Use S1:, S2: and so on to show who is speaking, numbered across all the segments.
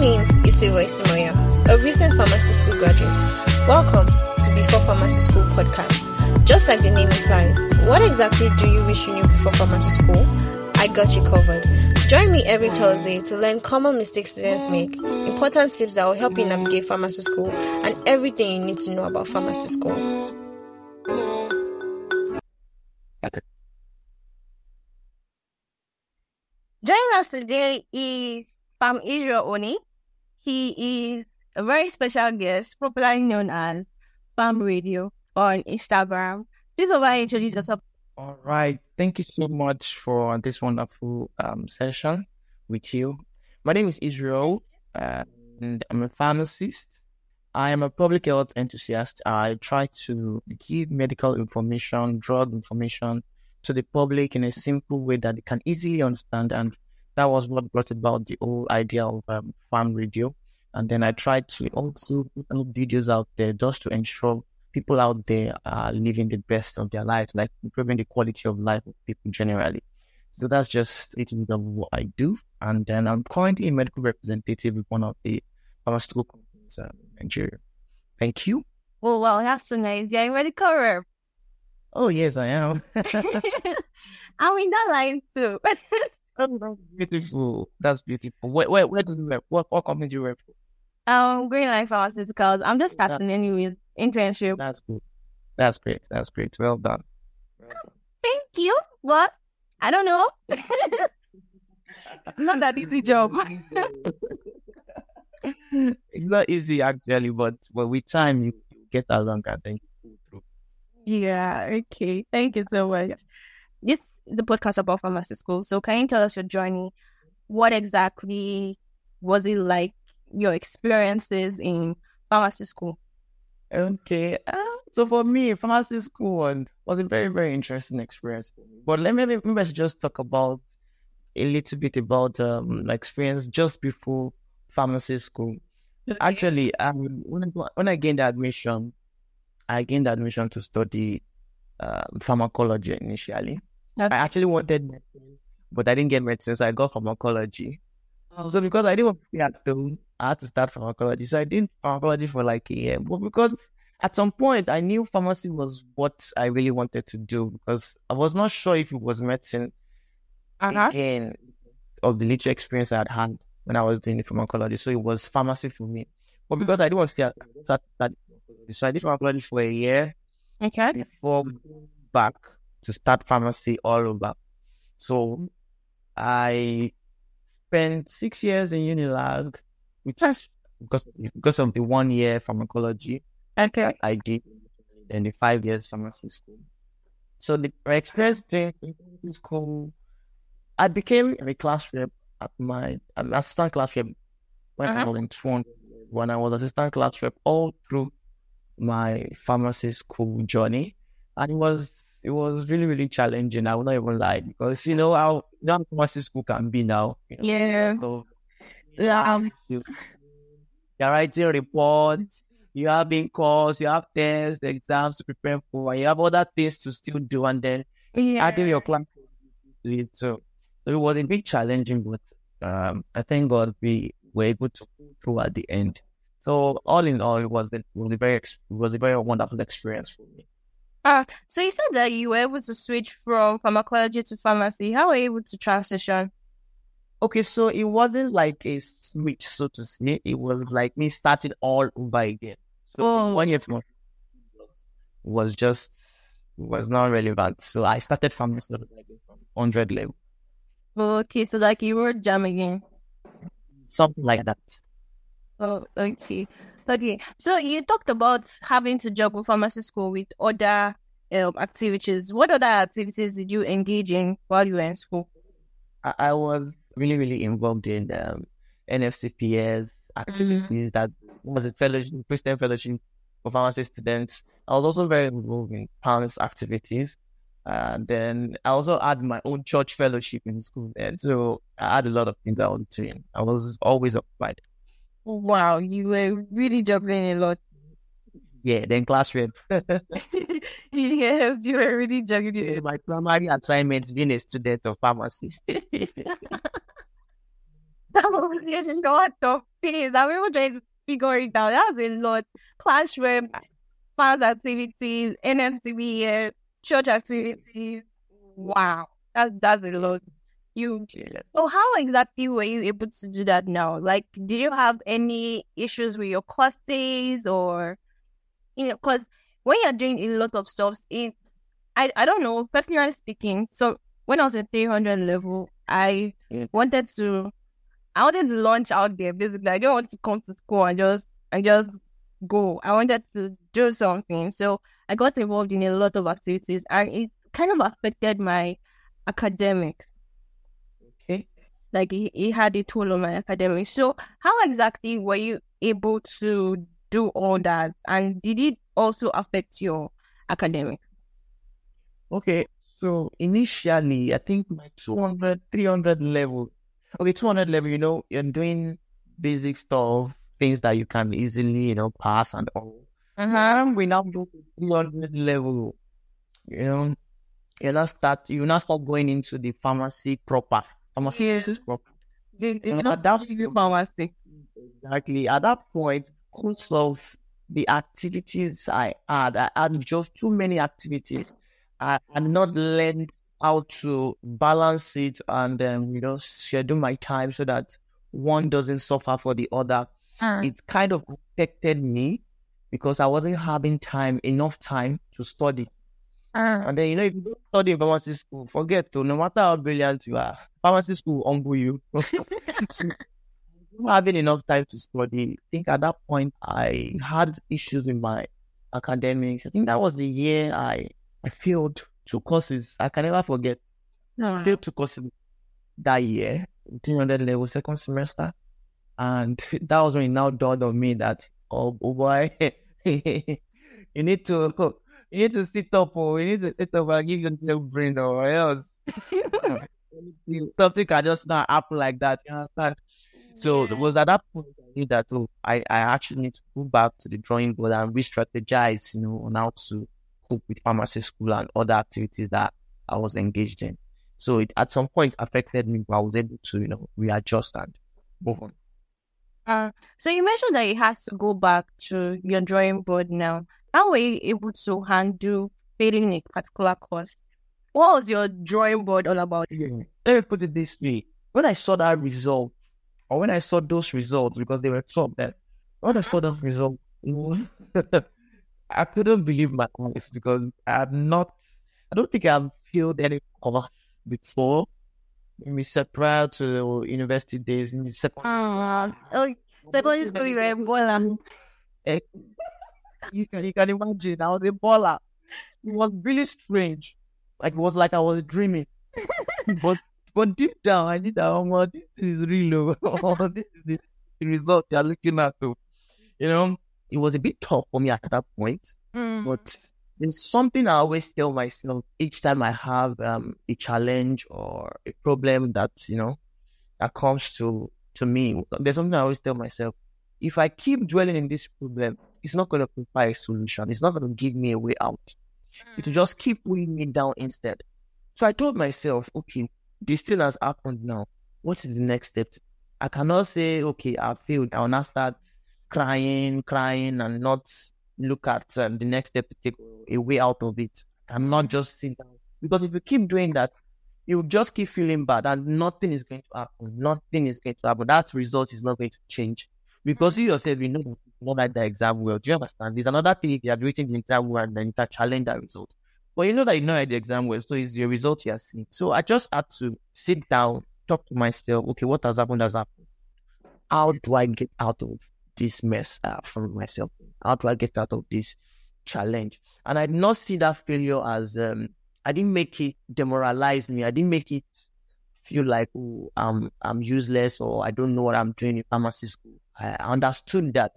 S1: name is Favor Isimoya, a recent pharmacy school graduate. Welcome to Before Pharmacy School podcast. Just like the name implies, what exactly do you wish you knew before pharmacy school? I got you covered. Join me every Thursday to learn common mistakes students make, important tips that will help you navigate pharmacy school, and everything you need to know about pharmacy school. Joining us today is Pharm Israel Oni. He is a very special guest, popularly known as PharmRadio on Instagram. Please over introduce yourself.
S2: All right. Thank you so much for this wonderful um, session with you. My name is Israel, and I'm a pharmacist. I am a public health enthusiast. I try to give medical information, drug information to the public in a simple way that they can easily understand. And that was what brought about the whole idea of um, PharmRadio. And then I tried to also put videos out there just to ensure people out there are living the best of their lives, like improving the quality of life of people generally. So that's just a little bit of what I do. And then I'm currently a medical representative with one of the pharmaceutical companies uh, in Nigeria. Thank you.
S1: Oh, well, that's so nice. You're a medical rep.
S2: Oh, yes, I am.
S1: I'm in that line too.
S2: oh, beautiful. That's beautiful. Where, where, where do you work? What, what company do you work for?
S1: Um, Green Life Pharmaceuticals. I'm just starting anyways internship.
S2: That's good. That's great. That's great. Well done. Well done.
S1: Thank you. What? I don't know. not that easy job.
S2: it's not easy actually, but but with time you, you get along and then you pull through.
S1: Yeah. Okay. Thank you so much. This is the podcast about pharmacy school. So can you tell us your journey? What exactly was it like? Your experiences in pharmacy school.
S2: Okay. Uh, so for me, pharmacy school was a very, very interesting experience for me. But let me maybe I should just talk about a little bit about um my experience just before pharmacy school. Actually, um, when I, when I gained admission, I gained admission to study uh, pharmacology initially. I actually wanted medicine, but I didn't get medicine, so I got pharmacology. Oh. So because I didn't want to be at home, I had to start pharmacology. So I did pharmacology for like a year. But because at some point I knew pharmacy was what I really wanted to do because I was not sure if it was medicine
S1: uh-huh.
S2: again of the little experience I had had when I was doing the pharmacology. So it was pharmacy for me. But because mm-hmm. I didn't want to start, start, start so I did pharmacology for a year.
S1: Okay.
S2: Before back to start pharmacy all over. So I spent six years in Unilag which is because because of the one year pharmacology
S1: okay.
S2: I did and the five years pharmacy school. So the experience during school, I became a class rep at my an assistant class rep when uh-huh. I was in Toronto. When I was assistant class rep all through my pharmacy school journey, and it was it was really really challenging. I will not even lie because you know how young pharmacy school can be now. You know?
S1: Yeah.
S2: So
S1: yeah. Um,
S2: you, are writing reports, you have been calls, you have tests, the exams to prepare for, and you have other things to still do, and then
S1: yeah.
S2: adding your class to it. So, so it was a bit challenging, but um, I thank God we were able to pull through at the end. So all in all, it was, it was a very it was a very wonderful experience for me.
S1: Uh, so you said that you were able to switch from pharmacology to pharmacy. How were you able to transition?
S2: Okay, so it wasn't like a switch, so to say. It was like me starting all over again. So
S1: oh.
S2: one year was just was not relevant. So I started from this from hundred level.
S1: Okay, so like you were JAMB again.
S2: Something like that.
S1: Oh, okay. Okay. So you talked about having to juggle pharmacy school with other um, activities. What other activities did you engage in while you were in school?
S2: I, I was really, really involved in um, NFCPS activities. Mm-hmm. That was a fellowship, Christian fellowship for pharmacy students. I was also very involved in PANS' activities. And then I also had my own church fellowship in school And So I had a lot of things I was doing. I was always occupied.
S1: Wow, you were really juggling a lot.
S2: Yeah, then class rep.
S1: yes, you were really juggling.
S2: My primary assignment being a student of pharmacy.
S1: that was a lot of things. I remember trying to figure it out. That was a lot. Classroom, class activities, NFCPS, eh, church activities. Wow, that's that's a lot. You. So how exactly were you able to do that now? Like, did you have any issues with your courses or, you know, because when you're doing a lot of stuff, it's I I don't know personally speaking. So when I was at 300 level, I yeah. wanted to I wanted to launch out there. Basically, I didn't want to come to school and just I just go. I wanted to do something. So I got involved in a lot of activities and it kind of affected my academics. Like he, it had a toll on my academics. So how exactly were you able to do all that? And did it also affect your academics?
S2: Okay. So initially, I think my 200, 300 level, okay, 200 level, you know, you're doing basic stuff, things that you can easily, you know, pass and all. Uh-huh. We now go to 300 level, you know, you now start, you now start going into the pharmacy proper. Pharmacy
S1: yes.
S2: proper.
S1: They, they you know, at that, pharmacy.
S2: Exactly. At that point, because of the activities I had, I had just too many activities. I had not learned how to balance it and um, you know schedule my time so that one doesn't suffer for the other. Uh. It kind of affected me because I wasn't having time, enough time to study. Uh. And then, you know, if you don't study in pharmacy school, forget to, no matter how brilliant you are, pharmacy school humble you. so, having enough time to study, I think at that point I had issues with my academics. I think that was the year I, I failed two courses. I can never forget. No. Failed two courses that year, 300 level, second semester. And that was when it now dawned on me that, oh, oh boy, you need to you need to sit up or you need to sit up and give yourself a brain or else something can just not happen like that. You understand? So yeah. it was at that point I knew that oh, I, I actually need to go back to the drawing board and re-strategize, you know, on how to cope with pharmacy school and other activities that I was engaged in. So it at some point affected me, but I was able to, you know, readjust and move on.
S1: Uh, so you mentioned that you had to go back to your drawing board now. How were you able to handle failing a particular course? What was your drawing board all about?
S2: Let me put it this way. When I saw that result, or when I saw those results, because they were top that when I saw those results, I couldn't believe my eyes because I'm not, I don't think I've failed any course before we said prior to university days in secondary
S1: uh, oh, secondary school you were.
S2: You can you can imagine I was a baller. It was really strange. Like it was like I was dreaming. but but deep down I knew that oh this is real. Oh, this is the result you're looking at. You know, it was a bit tough for me at that point. Mm. But there's something I always tell myself each time I have um, a challenge or a problem that, you know, that comes to, to me. There's something I always tell myself. If I keep dwelling in this problem, it's not going to provide a solution. It's not going to give me a way out. Mm. It will just keep weighing me down instead. So I told myself, okay, this thing has happened now. What is the next step? I cannot say, okay, I failed. I will not start crying, crying, and not look at um, the next step to take a way out of it and not just sit down. Because if you keep doing that, you will just keep feeling bad and nothing is going to happen. Nothing is going to happen. That result is not going to change. Because you yourself, you know, not like the exam well. Do you understand? There's another thing if you are writing the exam well and then you can challenge that result. But you know that you know the exam well, so it's your result you are seeing. So I just had to sit down, talk to myself, okay, what has happened has happened. How do I get out of this mess uh, from myself? How do I get out of this challenge? And I did not see that failure as um, I didn't make it demoralize me. I didn't make it feel like oh, I'm I'm useless or I don't know what I'm doing in pharmacy school. I understood that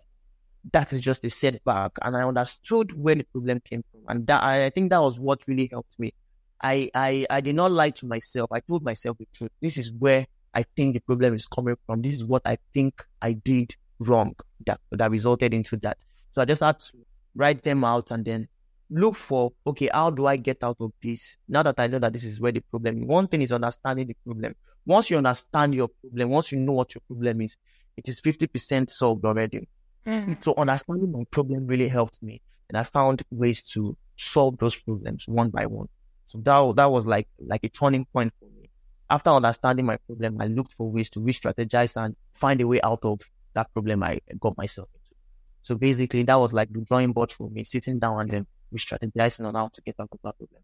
S2: that is just a setback, and I understood where the problem came from, and that I, think that was what really helped me. I, I I did not lie to myself. I told myself the truth. This is where I think the problem is coming from. This is what I think I did wrong that that resulted into that. So I just had to write them out and then look for okay, how do I get out of this? Now that I know that this is where the problem. One thing is understanding the problem. Once you understand your problem, once you know what your problem is, it is fifty percent solved already.
S1: Mm.
S2: So understanding my problem really helped me, and I found ways to solve those problems one by one. So that that was like like a turning point for me. After understanding my problem, I looked for ways to re-strategize and find a way out of that problem I got myself into. So basically, that was like the drawing board for me, sitting down and then re-strategizing on how to get out of that problem.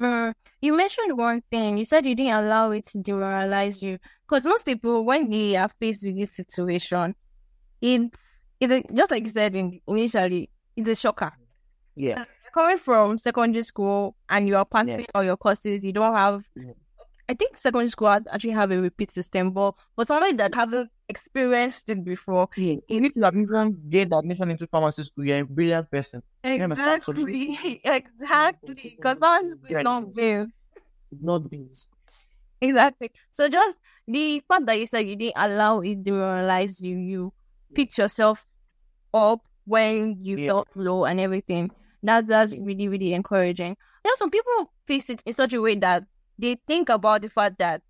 S1: Mm, you mentioned one thing. You said you didn't allow it to demoralize you. Because most people, when they are faced with this situation, it's, it's just like you said in, initially, it's a shocker.
S2: Yeah,
S1: Coming from secondary school and you are passing all your courses, you don't have.
S2: Yeah.
S1: I think secondary school actually have a repeat system, but for somebody that haven't experienced it before,
S2: yeah. If you have even gained admission into pharmacy school, you're a brilliant person.
S1: exactly, exactly, because pharmacy school
S2: Yeah.
S1: is not this.
S2: Not this.
S1: Exactly. So just the fact that you said you didn't allow it demoralize you, you picked yourself up when you
S2: Yeah.
S1: felt low and everything. That that's really, really encouraging. You know, some people face it in such a way that they think about the fact that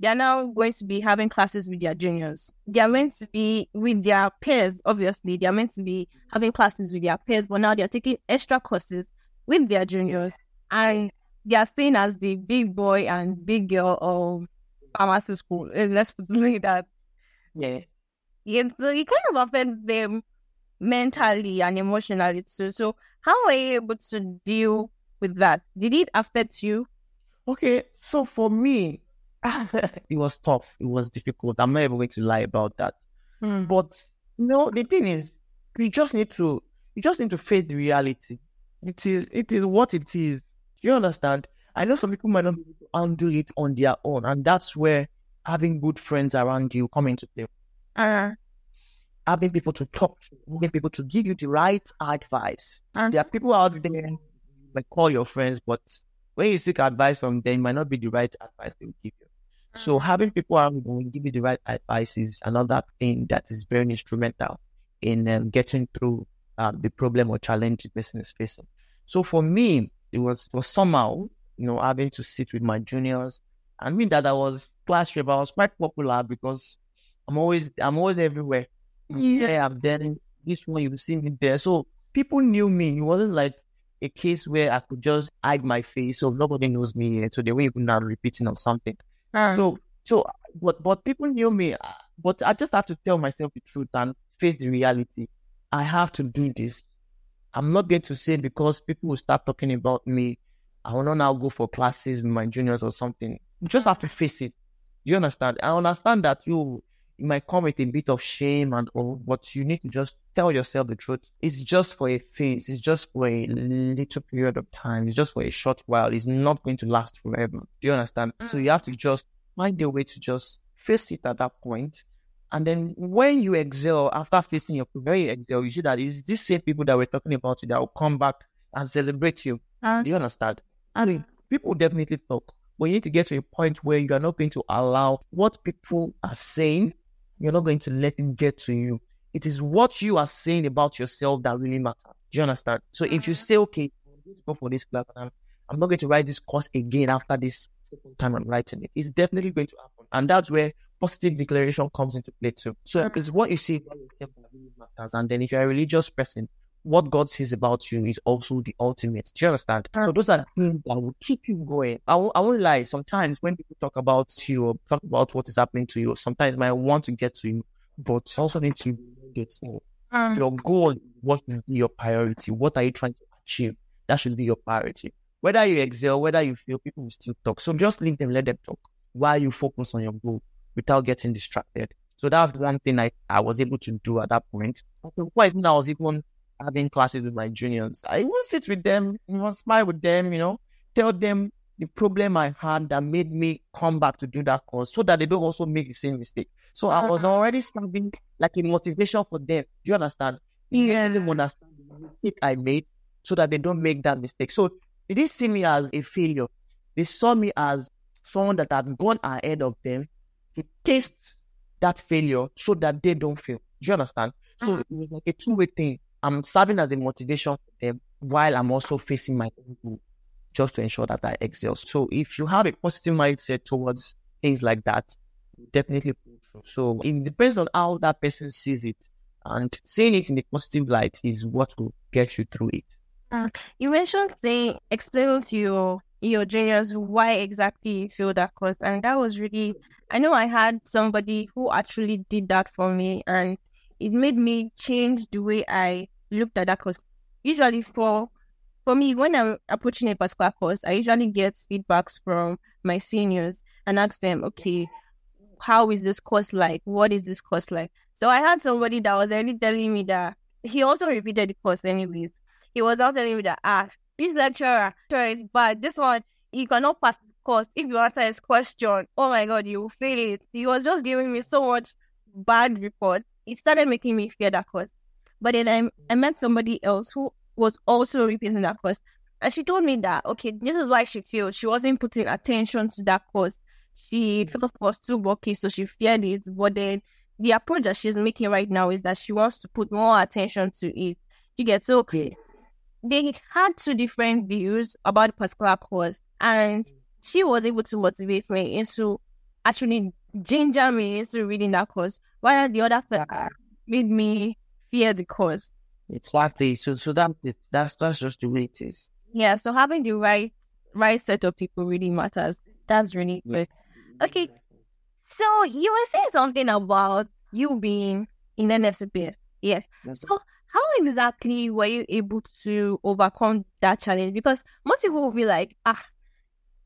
S1: they are now going to be having classes with their juniors. They are meant to be with their peers, obviously. They are meant to be having classes with their peers, but now they are taking extra courses with their juniors. And they are seen as the big boy and big girl of pharmacy school. Eh, Let's put it like that.
S2: Yeah.
S1: So it kind of affects them mentally and emotionally too. So how were you able to deal with that? Did it affect you?
S2: Okay, so for me, it was tough. It was difficult. I'm not even going to lie about that. Hmm. But no, the thing is, you just need to you just need to face the reality. It is it is what it is. Do You understand? I know some people might not be able to handle it on their own, and that's where having good friends around you come into play.
S1: Uh,
S2: Having people to talk to, having people to give you the right advice.
S1: uh,
S2: There are people out there you might call your friends, but when you seek advice from them, it might not be the right advice they will give you. So having people around who will give you the right advice is another thing that is very instrumental in um, getting through um, the problem or challenge the person is facing. So for me, it was it was somehow you know having to sit with my juniors. I mean that I was class rep. I was quite popular because I'm always I'm always everywhere. Yeah, I'm there. This one you see me there. So people knew me. It wasn't like a case where I could just hide my face, so nobody knows me. And so they were even not repeating or something.
S1: uh,
S2: So, so, but, but people knew me, but I just have to tell myself the truth and face the reality. I have to do this. I'm not going to say because people will start talking about me. I will not now go for classes with my juniors or something. You just have to face it. Do you understand? I understand that you, it might come with a bit of shame and all, but you need to just tell yourself the truth. It's just for a phase. It's just for a little period of time. It's just for a short while. It's not going to last forever. Do you understand? So you have to just find a way to just face it at that point. And then when you excel after facing your you excel, you see that it's these same people that we're talking about that will come back and celebrate you.
S1: uh,
S2: Do you understand? I mean, people definitely talk, but you need to get to a point where you are not going to allow what people are saying, you're not going to let it get to you. It is what you are saying about yourself that really matters. Do you understand? So if you mm-hmm. say, okay, I'm going to go for this class and I'm, I'm not going to write this course again after this second time I'm writing it, it's definitely going to happen. And that's where positive declaration comes into play too. So mm-hmm. it's what you say about yourself that really matters. And then if you're a religious person, what God says about you is also the ultimate. Do you understand? So those are the things that will keep you going. I won't, I won't lie. Sometimes when people talk about you or talk about what is happening to you, sometimes I want to get to you, but you also need to get to
S1: uh,
S2: your goal. What be your priority? What are you trying to achieve? That should be your priority. Whether you excel, whether you fail, people will still talk. So just leave them, let them talk while you focus on your goal without getting distracted. So that's one thing I, I was able to do at that point. At the point when I was even having classes with my juniors, I would sit with them, you know, smile with them, you know, tell them the problem I had that made me come back to do that course so that they don't also make the same mistake. So I was uh-huh. already serving like a motivation for them. Do you understand?
S1: Yeah.
S2: Them understand the mistake I made so that they don't make that mistake. So they didn't see me as a failure. They saw me as someone that had gone ahead of them to taste that failure so that they don't fail. Do you understand? So uh-huh. it was like a two-way thing. I'm serving as a motivation for them, while I'm also facing my own just to ensure that I excel. So if you have a positive mindset towards things like that, definitely pull through. So it depends on how that person sees it. And seeing it in the positive light is what will get you through it.
S1: Uh, you mentioned saying explaining to your your juniors why exactly you feel that course, and that was really. I know I had somebody who actually did that for me, and it made me change the way I looked at that course. Usually, for for me, when I'm approaching a particular course, I usually get feedbacks from my seniors and ask them, okay, how is this course like? What is this course like? So I had somebody that was already telling me that he also repeated the course anyways. He was out telling me that ah, this lecturer is bad. This one you cannot pass this course if you answer his question. Oh my god, you will fail it. He was just giving me so much bad reports. It started making me fear that course. But then I I met somebody else who was also repeating that course. And she told me that, okay, this is why she feels she wasn't putting attention to that course. She felt it was too bulky, so she feared it. But then the approach that she's making right now is that she wants to put more attention to it. You get so okay. They had two different views about the particular course, and she was able to motivate me into actually ginger me into reading that course, while the other person made me fear the course.
S2: Exactly. So so that that's that's just the way it is.
S1: Yeah. So having the right right set of people really matters. That's really good. Okay. So you were saying something about you being in NFCPS. Yes. so how exactly were you able to overcome that challenge? Because most people will be like, ah,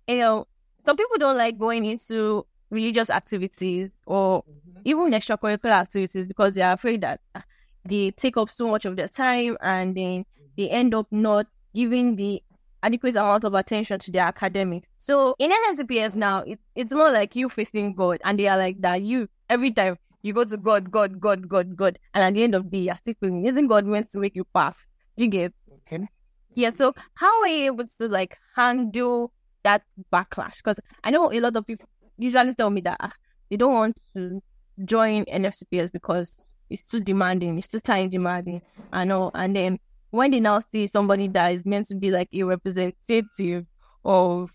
S1: you know, some people don't like going into religious activities or mm-hmm. even extracurricular activities because they are afraid that ah, they take up so much of their time and then they end up not giving the adequate amount of attention to their academics. So in NFCPS now, it's it's more like you facing God, and they are like that. You every time you go to God, God, God, God, God, and at the end of the day, you're still feeling, isn't God meant to make you pass? Do you get?
S2: Okay.
S1: Yeah. So how are you able to like handle that backlash? Because I know a lot of people usually tell me that ah, they don't want to join NFCPS because it's too demanding, it's too time demanding. I know. And then when they now see somebody that is meant to be like a representative of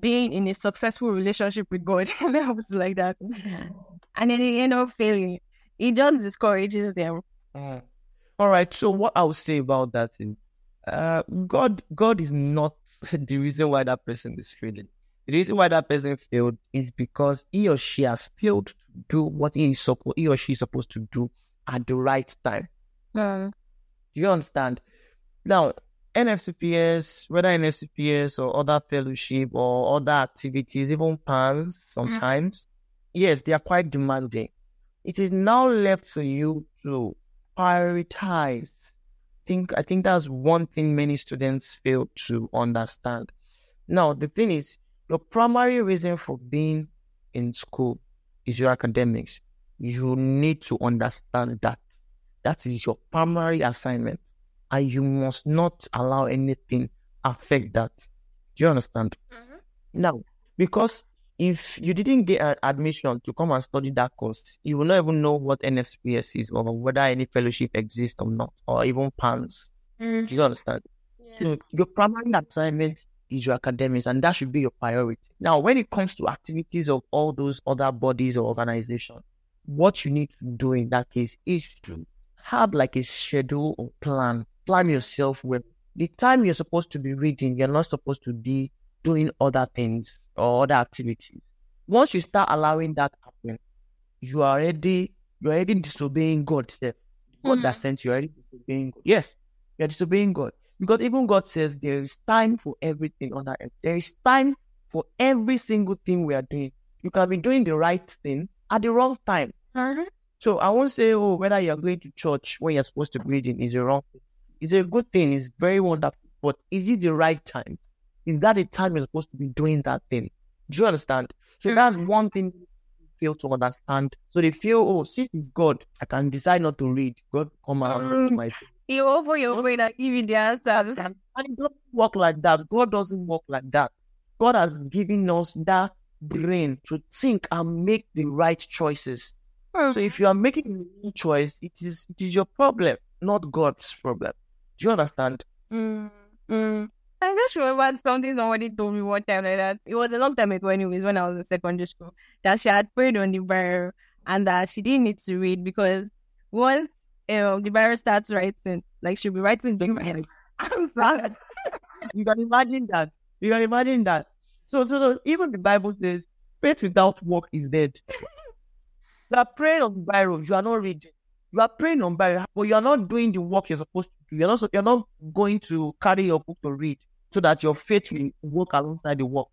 S1: being in a successful relationship with God, and was like that, and then they end up failing, it just discourages them.
S2: Uh, all right. So what I would say about that is, uh, God, God is not the reason why that person is failing. The reason why that person failed is because he or she has failed to do what he is supposed he or she is supposed to do at the right time.
S1: Mm.
S2: Do you understand? Now, NFCPS, whether NFCPS or other fellowship or other activities, even PANS sometimes, mm. yes, they are quite demanding. It is now left for you to prioritize. Think I think that's one thing many students fail to understand. Now, the thing is, your primary reason for being in school is your academics. You need to understand that. That is your primary assignment. And you must not allow anything affect that. Do you understand? Mm-hmm. Now, because if you didn't get an admission to come and study that course, you will not even know what NFCPS is or whether any fellowship exists or not, or even PANS. Mm. Do you understand? Yeah. So your primary assignment is your academics, and that should be your priority. Now, when it comes to activities of all those other bodies or organizations, what you need to do in that case is to have like a schedule or plan. Plan yourself with the time you're supposed to be reading, you're not supposed to be doing other things or other activities. Once you start allowing that happen, you are already you're already disobeying God. God mm-hmm. that sent you already disobeying God. Yes, you're disobeying God. Because even God says there is time for everything on that earth. There is time for every single thing we are doing. You can be doing the right thing at the wrong time.
S1: Mm-hmm.
S2: So I won't say, oh, whether you're going to church when you're supposed to be reading is a wrong thing. It's a good thing. It's very wonderful. But is it the right time? Is that the time you're supposed to be doing that thing? Do you understand? So mm-hmm. that's one thing fail to understand. So they feel, oh, since it's God, I can decide not to read. God come out mm-hmm. my
S1: you open your brain and give you the answers.
S2: And it doesn't work like that. God doesn't work like that. God has given us that brain to think and make the right choices. So if you are making a wrong choice, it is it is your problem, not God's problem. Do you understand?
S1: Mm, mm. I just remember something somebody told me one time like that. It was a long time ago, anyways, when I was in secondary school, that she had prayed on the Bible and that she didn't need to read because once um, the Bible starts writing, like she'll be writing the I'm sad.
S2: you can imagine that. You can imagine that. So, so, so even the Bible says, faith without work is dead. you are praying on Bible, you are not reading. You are praying on Bible, but you are not doing the work you're supposed to do. You're not, you're not going to carry your book to read so that your faith will work alongside the work.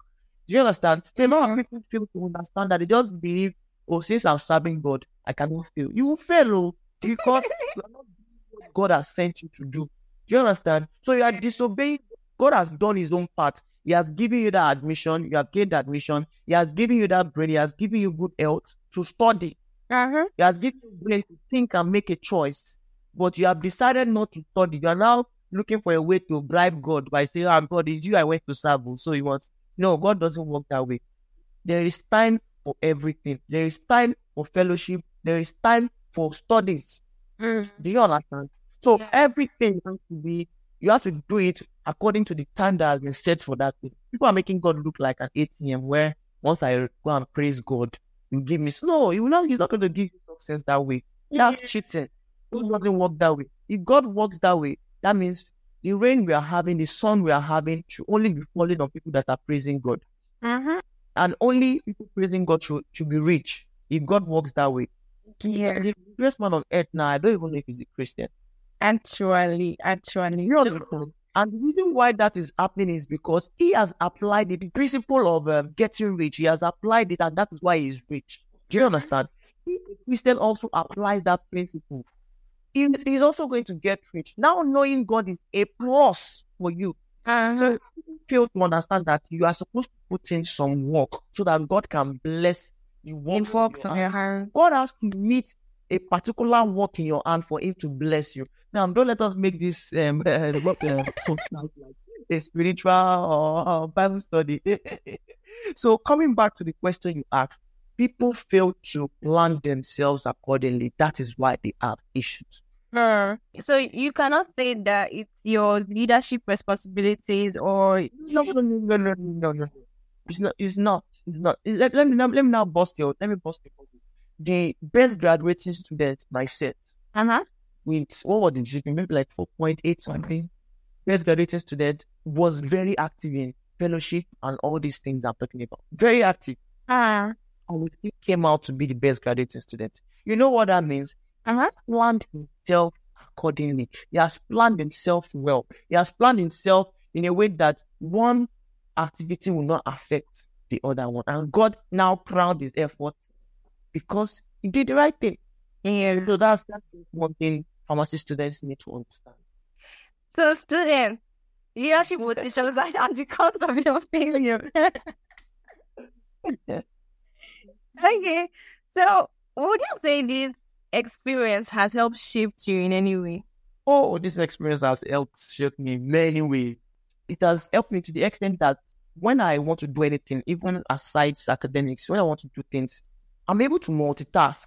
S2: Do you understand? A lot of people to understand that they just believe, oh, since I'm serving God, I cannot fail. You will fail, oh, because you are not doing what God has sent you to do. Do you understand? So you are disobeying. God has done his own part. He has given you that admission. You have gained admission. He has given you that brain. He has given you good health to study.
S1: Uh-huh.
S2: He has given you brain to think and make a choice. But you have decided not to study. You are now looking for a way to bribe God by saying, "I'm oh, God, it's you I went to serve." So he wants. No, God doesn't work that way. There is time for everything. There is time for fellowship. There is time for studies.
S1: Mm.
S2: Do you understand? So
S1: Yeah.
S2: everything has to be. You have to do it according to the time that has been set for that thing. People are making God look like an ATM where once I go and praise God, you give me no. He will not. He's not going to give you success that way. That's cheating. God doesn't work that way. If God works that way, that means the rain we are having, the sun we are having, should only be falling on people that are praising God.
S1: Uh-huh.
S2: And only people praising God should, should be rich. If God works that way.
S1: Yeah.
S2: The greatest man on earth now, I don't even know if he's a Christian.
S1: Actually, actually.
S2: You understand? And the reason why that is happening is because he has applied it, the principle of um, getting rich. He has applied it, and that is why he's rich. Do you understand? If a Christian also applies that principle, he, he's also going to get rich. Now, knowing God is a plus for you.
S1: Uh-huh.
S2: So fail to understand that you are supposed to put in some work so that God can bless work.
S1: It
S2: of your
S1: on your hand.
S2: God has to meet a particular work in your hand for Him to bless you. Now, don't let us make this um, uh, work, uh, a spiritual or, or Bible study. so, coming back to the question you asked, people fail to plan themselves accordingly. That is why they have issues.
S1: Uh, so you cannot say that it's your leadership responsibilities or
S2: no, no, no, no, no, no. It's not. It's not. It's not. Let, let me now, let me now bust your. Let me bust your. The best graduating student by set
S1: uh-huh.
S2: with what was the GPA? Maybe like four point eight something. Best graduating student was very active in fellowship and all these things I'm talking about. Very active,
S1: Uh,
S2: and he came out to be the best graduating student. You know what that means?
S1: uh-huh.
S2: planned himself accordingly. He has planned himself well. He has planned himself in a way that one activity will not affect the other one. And God now crowned his effort because he did the right thing.
S1: Yeah.
S2: So that's, that's one thing pharmacy students need to understand.
S1: So students, leadership positions are at the cost of your failure. okay. So would you say this experience has helped shape you in any way?
S2: Oh, this experience has helped shape me in many ways. It has helped me to the extent that when I want to do anything, even aside academics, when I want to do things, I'm able to multitask.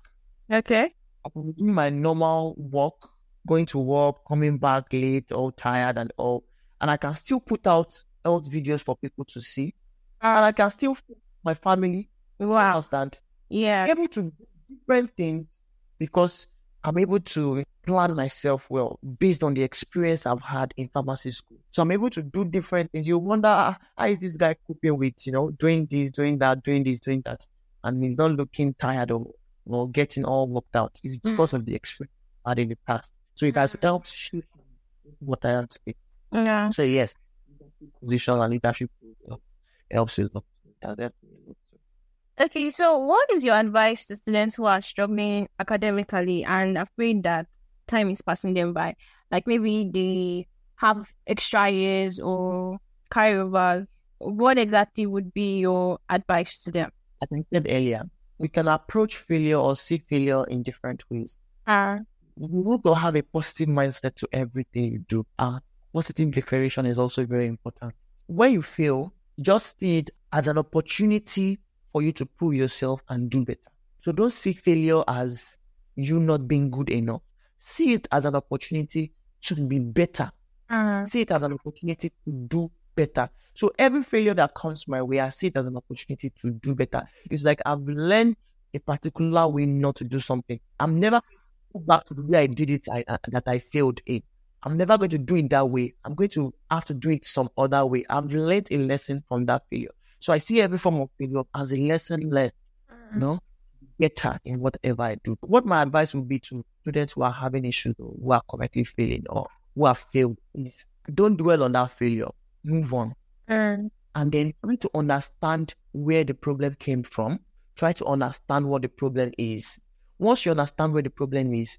S1: Okay.
S2: I'm doing my normal work, going to work, coming back late, all tired and all, and I can still put out health videos for people to see, and I can still my family. You
S1: Wow.
S2: understand?
S1: Yeah.
S2: I'm able to do different things because I'm able to plan myself well based on the experience I've had in pharmacy school. So I'm able to do different things. You wonder "Ah, how is this guy coping with, you know, doing this, doing that, doing this, doing that, and he's not looking tired or, or getting all worked out. It's because of the experience I had in the past. So it has helped shape what I am today.
S1: Yeah.
S2: So yes, position and leadership helps lot.
S1: Okay, so what is your advice to students who are struggling academically and afraid that time is passing them by? Like maybe they have extra years or carryovers. What exactly would be your advice to them?
S2: as I said earlier, we can approach failure or see failure in different ways.
S1: Uh,
S2: You to have a positive mindset to everything you do. And positive declaration is also very important. When you fail, just see it as an opportunity for you to prove yourself and do better. So don't see failure as you not being good enough. See it as an opportunity to be better
S1: Uh-huh.
S2: See it as an opportunity to do better. So every failure that comes my way, I see it as an opportunity to do better. It's like I've learned a particular way not to do something. I'm never go back to the way I did it I, uh, that I failed in. I'm never going to do it that way. I'm going to have to do it some other way. I've learned a lesson from that failure. So I see every form of failure as a lesson learned. You know, better in whatever I do. What my advice would be to students who are having issues or who are currently failing or who have failed is don't dwell on that failure. Move on.
S1: Mm.
S2: And then try to understand where the problem came from. Try to understand what the problem is. Once you understand where the problem is,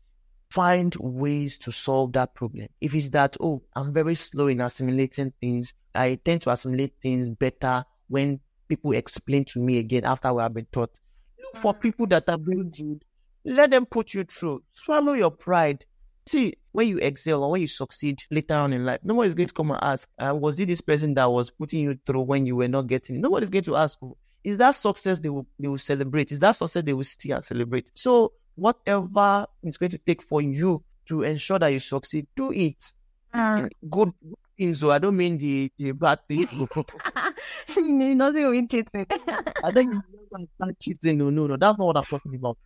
S2: find ways to solve that problem. If it's that, oh, I'm very slow in assimilating things, I tend to assimilate things better when people explain to me again after we have been taught. Look for people that are very good. Let them put you through. Swallow your pride. See, when you excel or when you succeed later on in life, nobody's going to come and ask, uh, was it this person that was putting you through when you were not getting it? Nobody's going to ask, oh, is that success they will, they will celebrate? Is that success they will still celebrate? So whatever it's going to take for you to ensure that you succeed, do it.
S1: Uh,
S2: Good things, so I don't mean the, the bad things.
S1: nothing will cheating.
S2: I think going cheating. No, no, no. That's not what I'm talking about.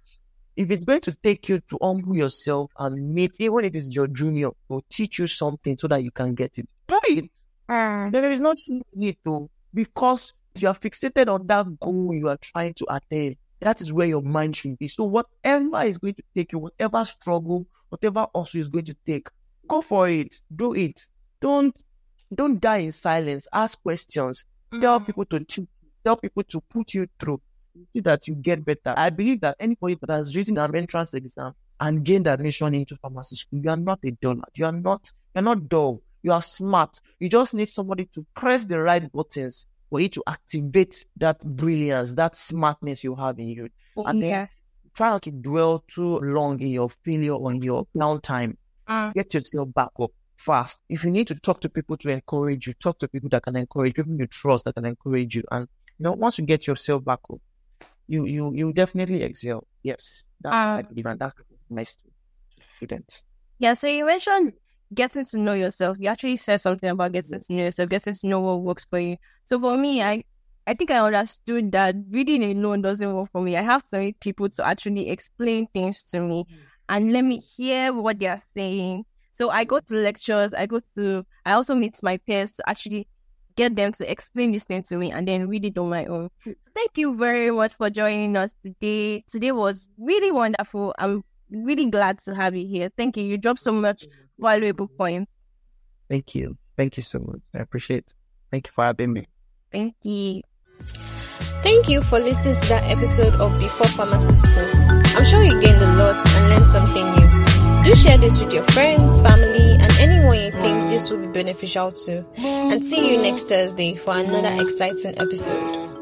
S2: If it's going to take you to humble yourself and meet, even if it's your junior, will teach you something so that you can get it. Do it.
S1: Uh,
S2: There is no need to because you are fixated on that goal you are trying to attain. That is where your mind should be. So whatever is going to take you, whatever struggle, whatever also is going to take, go for it. Do it. Don't don't die in silence. Ask questions. Tell people to teach. you. Tell people to put you through. See that you get better. I believe that anybody that has written an entrance exam and gained admission into pharmacy school, you are not a dullard. You are not. You're not dull. You are smart. You just need somebody to press the right buttons for you to activate that brilliance, that smartness you have in you. And then try not to dwell too long in your failure or in your downtime.
S1: Uh,
S2: Get yourself back up fast. If you need to talk to people to encourage you, talk to people that can encourage you, people you trust that can encourage you. And you know, once you get yourself back up, you you you definitely excel. Yes. That's what I
S1: Uh,
S2: believe and that's nice to students.
S1: Yeah, so you mentioned getting to know yourself. You actually said something about getting to know yourself, getting to know what works for you. So for me, I I think I understood that reading alone doesn't work for me. I have to meet people to actually explain things to me and let me hear what they are saying. So I go to lectures, I go to I also meet my peers to actually get them to explain this thing to me and then read it on my own. Thank you very much for joining us today. Today was really wonderful. I'm really glad to have you here. Thank you. You dropped so much valuable points.
S2: Thank you. Thank you so much. I appreciate it. Thank you for having me.
S1: Thank you.
S3: Thank you for listening to that episode of Before Pharmacy School. I'm sure you gained a lot and learned something new. Do share this with your friends, family, and anyone you think this will be beneficial to. And see you next Thursday for another exciting episode.